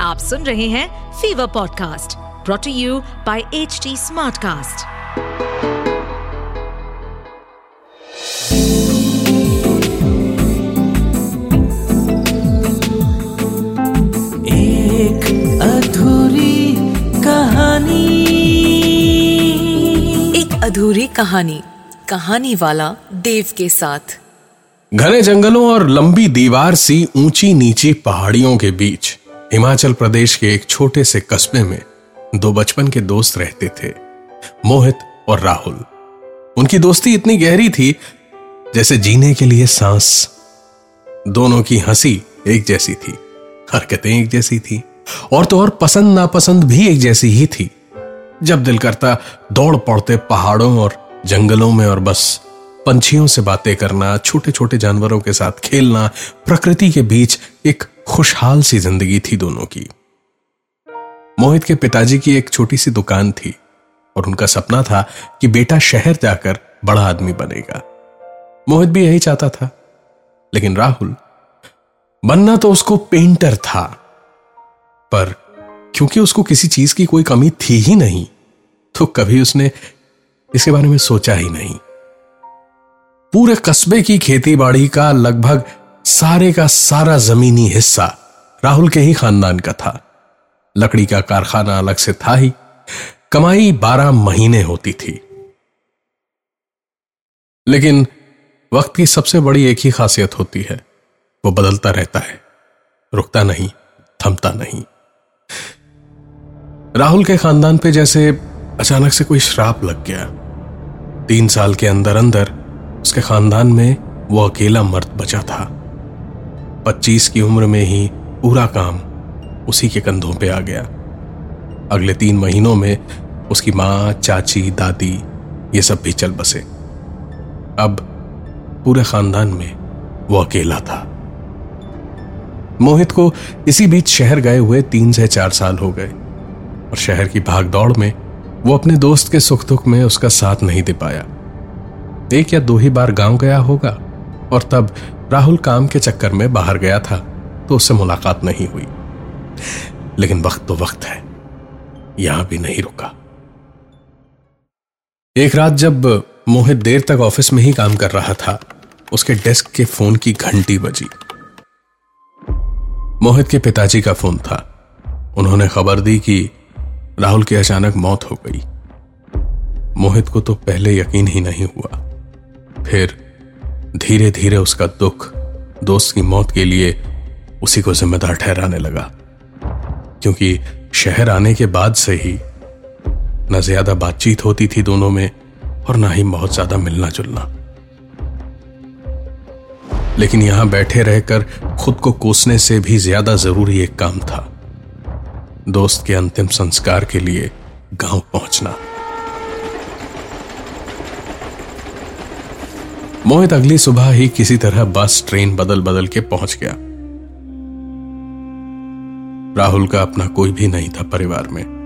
आप सुन रहे हैं Fever podcast brought to you by H Smartcast. एक अधूरी कहानी। एक अधूरी कहानी कहानी वाला देव के साथ। घने जंगलों और लंबी दीवार सी ऊँची नीची पहाड़ियों के बीच। हिमाचल प्रदेश के एक छोटे से कस्बे में दो बचपन के दोस्त रहते थे, मोहित और राहुल। उनकी दोस्ती इतनी गहरी थी जैसे जीने के लिए सांस। दोनों की हँसी एक जैसी थी, हरकतें एक जैसी थी, और तो और पसंद नापसंद भी एक जैसी ही थी। जब दिल करता दौड़ पड़ते पहाड़ों और जंगलों में और बस पंछियों से बातें करना छोटे छोटे जानवरों के साथ खेलना, प्रकृति के बीच एक खुशहाल सी ज़िंदगी थी दोनों की। मोहित के पिताजी की एक छोटी सी दुकान थी और उनका सपना था कि बेटा शहर जाकर बड़ा आदमी बनेगा। मोहित भी यही चाहता था, लेकिन राहुल बनना तो उसको पेंटर था, पर क्योंकि उसको किसी चीज़ की कोई कमी थी ही नहीं तो कभी उसने इसके बारे में सोचा ही नहीं। पूरे कस्बे की खेती बाड़ी का लगभग सारे का सारा जमीनी हिस्सा राहुल के ही खानदान का था। लकड़ी का कारखाना अलग से था ही। कमाई बारह महीने होती थी। लेकिन वक्त की सबसे बड़ी एक ही खासियत होती है। वो बदलता रहता है। रुकता नहीं, थमता नहीं। राहुल के खानदान पे जैसे अचानक से कोई श्राप लग गया। तीन साल के अंदर अंदर उसके खानदान में वो अकेला मर्द बचा था। पच्चीस की उम्र में ही पूरा काम उसी के कंधों पे आ गया। अगले तीन महीनों में उसकी माँ, चाची, दादी, ये सब भी चल बसे। अब पूरे खानदान में वो अकेला था। मोहित को इसी बीच शहर गए हुए तीन से चार साल हो गए और शहर की भागदौड़ में वो अपने दोस्त के सुख दुख में उसका साथ नहीं दे पाया। एक या दो ही बार गाँव गया होगा और तब राहुल काम के चक्कर में बाहर गया था तो उससे मुलाकात नहीं हुई। लेकिन वक्त तो वक्त है। यहाँ भी नहीं रुका। एक रात जब मोहित देर तक ऑफ़िस में ही काम कर रहा था, उसके डेस्क के फ़ोन की घंटी बजी। मोहित के पिताजी का फ़ोन था। उन्होंने खबर दी कि राहुल की अचानक मौत हो गई। मोहित को तो पहले यकीन ही नहीं हुआ। फिर धीरे धीरे उसका दुख दोस्त की मौत के लिए उसी को जिम्मेदार ठहराने लगा। क्योंकि शहर आने के बाद से ही न ज़्यादा बातचीत होती थी दोनों में और ना ही बहुत ज़्यादा मिलना जुलना लेकिन यहाँ बैठे रहकर खुद को कोसने से भी ज़्यादा ज़रूरी एक काम था। दोस्त के अंतिम संस्कार के लिए गाँव पहुँचना। मोहित अगली सुबह ही किसी तरह बस, ट्रेन बदल बदल के पहुँच गया। राहुल का अपना कोई भी नहीं था परिवार में।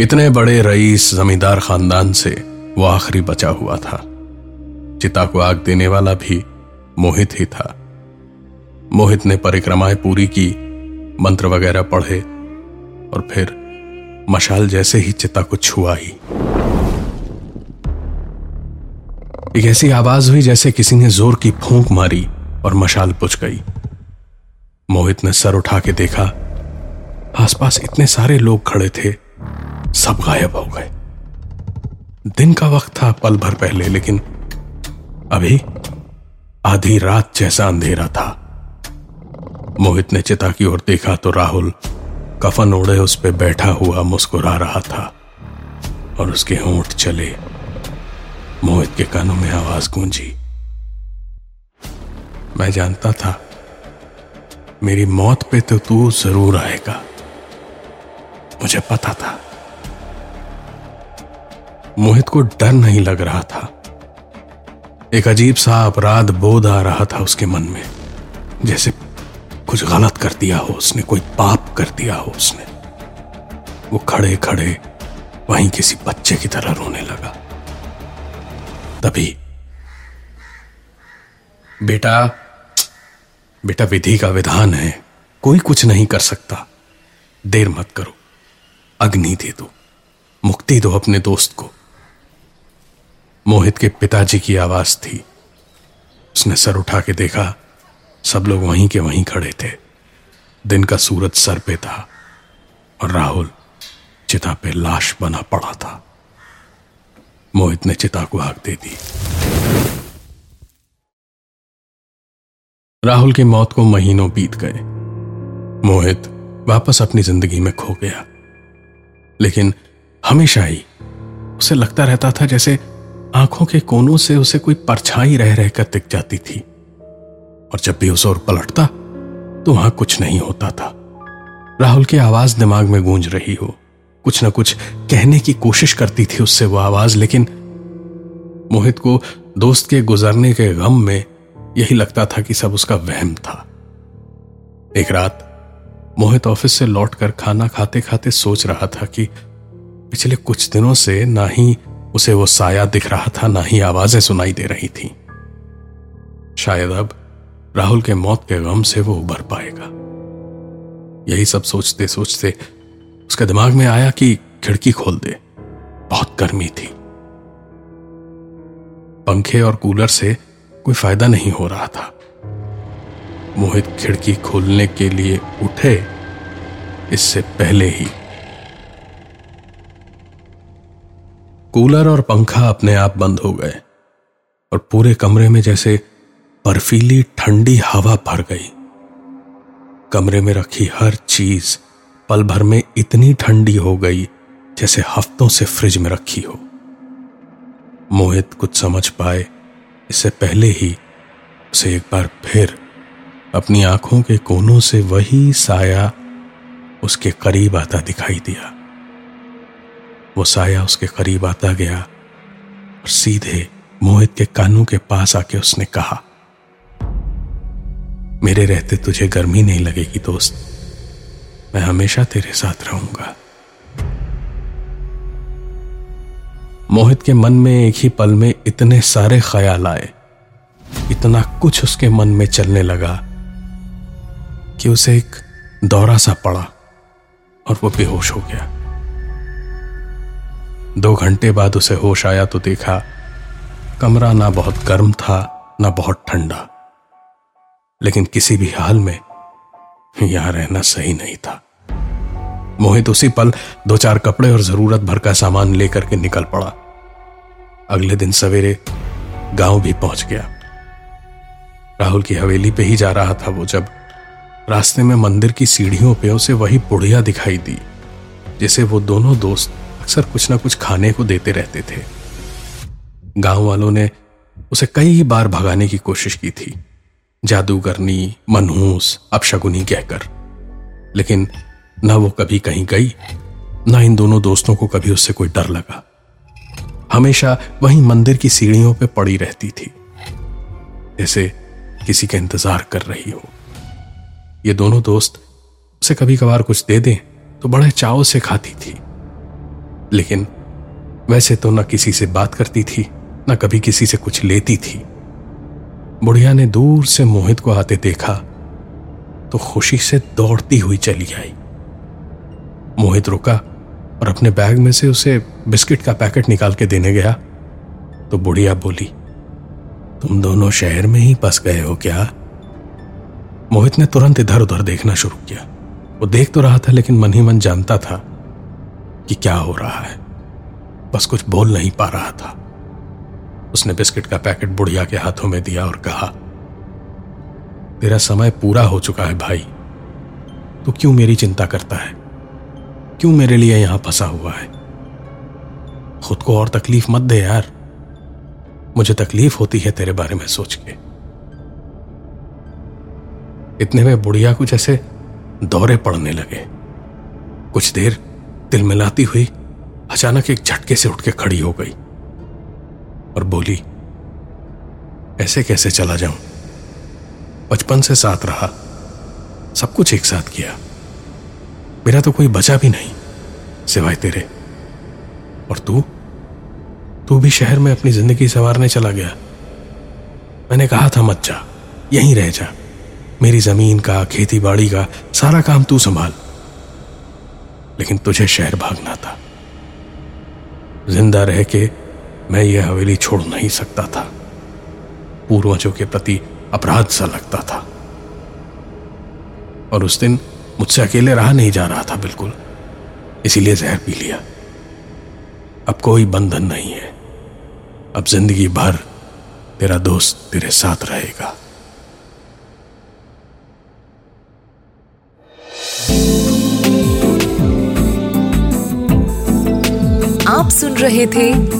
इतने बड़े रईस, जमींदार खानदान से वो आखिरी बचा हुआ था। चिता को आग देने वाला भी मोहित ही था। मोहित ने परिक्रमाएँ पूरी की, मंत्र वगैरह पढ़े और फिर मशाल जैसे ही चिता को छुआ ही। एक ऐसी आवाज़ हुई जैसे किसी ने ज़ोर की फूंक मारी और मशाल पुछ गई। मोहित ने सर उठा के देखा, आसपास इतने सारे लोग खड़े थे, सब गायब हो गए। दिन का वक्त था, पल भर पहले, लेकिन अभी आधी रात जैसा अंधेरा था। मोहित ने चिता की ओर देखा तो राहुल कफन ओढ़े उस पर बैठा हुआ मुस्कुरा रहा था और उसके होंठ चले। मोहित के कानों में आवाज़ गूंजी। मैं जानता था, मेरी मौत पे तो तू ज़रूर आएगा। मुझे पता था। मोहित को डर नहीं लग रहा था। एक अजीब सा अपराध बोध आ रहा था उसके मन में। जैसे कुछ गलत कर दिया हो उसने, कोई पाप कर दिया हो उसने। वो खड़े खड़े वहीं किसी बच्चे की तरह रोने लगा। तभी। बेटा बेटा विधि का विधान है, कोई कुछ नहीं कर सकता। देर मत करो, अग्नि दे दो, मुक्ति दो अपने दोस्त को। मोहित के पिताजी की आवाज़ थी। उसने सर उठा के देखा, सब लोग वहीं के वहीं खड़े थे। दिन का सूरज सर पे था और राहुल चिता पे लाश बना पड़ा था। मोहित ने चिता को आग दे दी। राहुल की मौत को महीनों बीत गए। मोहित वापस अपनी ज़िंदगी में खो गया। लेकिन हमेशा ही उसे लगता रहता था जैसे आँखों के कोनों से उसे कोई परछाई रह रहकर दिख जाती थी। और जब भी उसे और पलटता तो वहाँ कुछ नहीं होता था। राहुल की आवाज़ दिमाग में गूंज रही हो। कुछ ना कुछ कहने की कोशिश करती थी उससे वो आवाज़, लेकिन मोहित को दोस्त के गुजरने के गम में यही लगता था कि सब उसका वहम था। एक रात मोहित ऑफ़िस से लौटकर खाना खाते खाते सोच रहा था कि पिछले कुछ दिनों से ना ही उसे वो साया दिख रहा था, ना ही आवाज़ें सुनाई दे रही थी। शायद अब राहुल के मौत के गम से वो उभर पाएगा। यही सब सोचते सोचते उसके दिमाग में आया कि खिड़की खोल दे। बहुत गर्मी थी। पंखे और कूलर से कोई फ़ायदा नहीं हो रहा था। मोहित खिड़की खोलने के लिए उठे, इससे पहले ही। कूलर और पंखा अपने आप बंद हो गए और पूरे कमरे में जैसे बर्फीली ठंडी हवा भर गई। कमरे में रखी हर चीज़ पल भर में इतनी ठंडी हो गई जैसे हफ्तों से फ्रिज में रखी हो। मोहित कुछ समझ पाए, इससे पहले ही उसे एक बार फिर अपनी आँखों के कोनों से वही साया उसके करीब आता दिखाई दिया। वो साया उसके करीब आता गया और सीधे मोहित के कानों के पास आके उसने कहा, मेरे रहते तुझे गर्मी नहीं लगेगी, दोस्त। मैं हमेशा तेरे साथ रहूँगा। मोहित के मन में एक ही पल में इतने सारे ख्याल आए। इतना कुछ उसके मन में चलने लगा कि उसे एक दौरा सा पड़ा और वो बेहोश हो गया। दो घंटे बाद उसे होश आया तो देखा कमरा ना बहुत गर्म था, ना बहुत ठंडा। लेकिन किसी भी हाल में यहाँ रहना सही नहीं था। मोहित उसी पल दो चार कपड़े और ज़रूरत भर का सामान लेकर के निकल पड़ा। अगले दिन सवेरे गाँव भी पहुँच गया। राहुल की हवेली पे ही जा रहा था वो जब रास्ते में मंदिर की सीढ़ियों पे उसे वही बुढ़िया दिखाई दी, जिसे वो दोनों दोस्त अक्सर कुछ ना कुछ खाने को देते रहते थे। गाँव वालों ने उसे कई बार भगाने की कोशिश की थी। जादूगरनी, मनहूस, अपशगुनी कहकर। लेकिन ना वो कभी कहीं गई, ना इन दोनों दोस्तों को कभी उससे कोई डर लगा। हमेशा वहीं मंदिर की सीढ़ियों पे पड़ी रहती थी, जैसे किसी का इंतज़ार कर रही हो। ये दोनों दोस्त उसे कभी कभार कुछ दे दें तो बड़े चाव से खाती थी। लेकिन वैसे तो न किसी से बात करती थी, न कभी किसी से कुछ लेती थी। बुढ़िया ने दूर से मोहित को आते देखा तो खुशी से दौड़ती हुई चली आई। मोहित रुका और अपने बैग में से उसे बिस्किट का पैकेट निकाल के देने गया तो बुढ़िया बोली, तुम दोनों शहर में ही फंस गए हो क्या? मोहित ने तुरंत इधर उधर देखना शुरू किया। वो देख तो रहा था, लेकिन मन ही मन जानता था कि क्या हो रहा है। बस कुछ बोल नहीं पा रहा था। उसने बिस्किट का पैकेट बुढ़िया के हाथों में दिया और कहा, तेरा समय पूरा हो चुका है भाई। तो क्यों मेरी चिंता करता है? क्यों मेरे लिए यहाँ फंसा हुआ है? खुद को और तकलीफ़ मत दे यार। मुझे तकलीफ़ होती है तेरे बारे में सोच के। इतने में बुढ़िया कुछ ऐसे दौरे पड़ने लगे। कुछ देर दिल मिलाती हुई अचानक एक झटके से उठ के खड़ी हो गई। और बोली, ऐसे कैसे चला जाऊँ? बचपन से साथ रहा, सब कुछ एक साथ किया। मेरा तो कोई बचा भी नहीं, सिवाय तेरे। और तू? तू भी शहर में अपनी ज़िंदगी संवारने चला गया। मैंने कहा था, मत जा, यहीं रह जा। मेरी ज़मीन का, खेती बाड़ी का, सारा काम तू संभाल। लेकिन तुझे शहर भागना था। ज़िंदा रह के मैं यह हवेली छोड़ नहीं सकता था। पूर्वजों के प्रति अपराध सा लगता था। और उस दिन मुझसे अकेले रहा नहीं जा रहा था बिल्कुल। इसीलिए जहर पी लिया। अब कोई बंधन नहीं है। अब ज़िंदगी भर तेरा दोस्त तेरे साथ रहेगा। आप सुन रहे थे